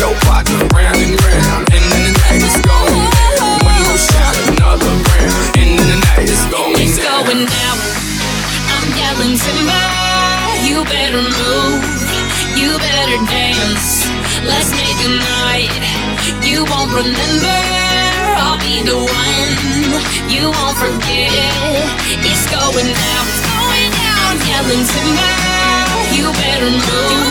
going down. Going It's down. going down. I'm yelling timber. You better move. You better dance. Let's make a night. You won't remember. I'll be the one. You won't forget. It's going down. Going down. Yelling timber. You better move.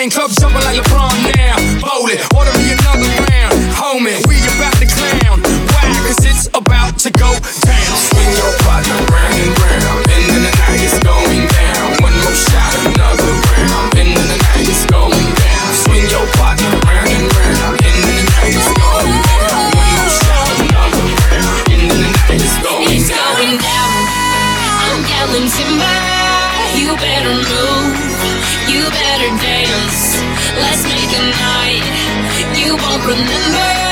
Money ain't. Club jumping like LeBron now. Voli, order me another round. Homie, we about to clown. Why? Cause it's about to go down. Swing your partner round and round, end of the night is going down. One more shot, another round, end of the night is going down. Swing your partner round and round, end of the night is going down. One more shot, another round, end of the night is going It's down. going down. I'm yelling timber. You better move. Better dance. Let's make a night. You won't remember.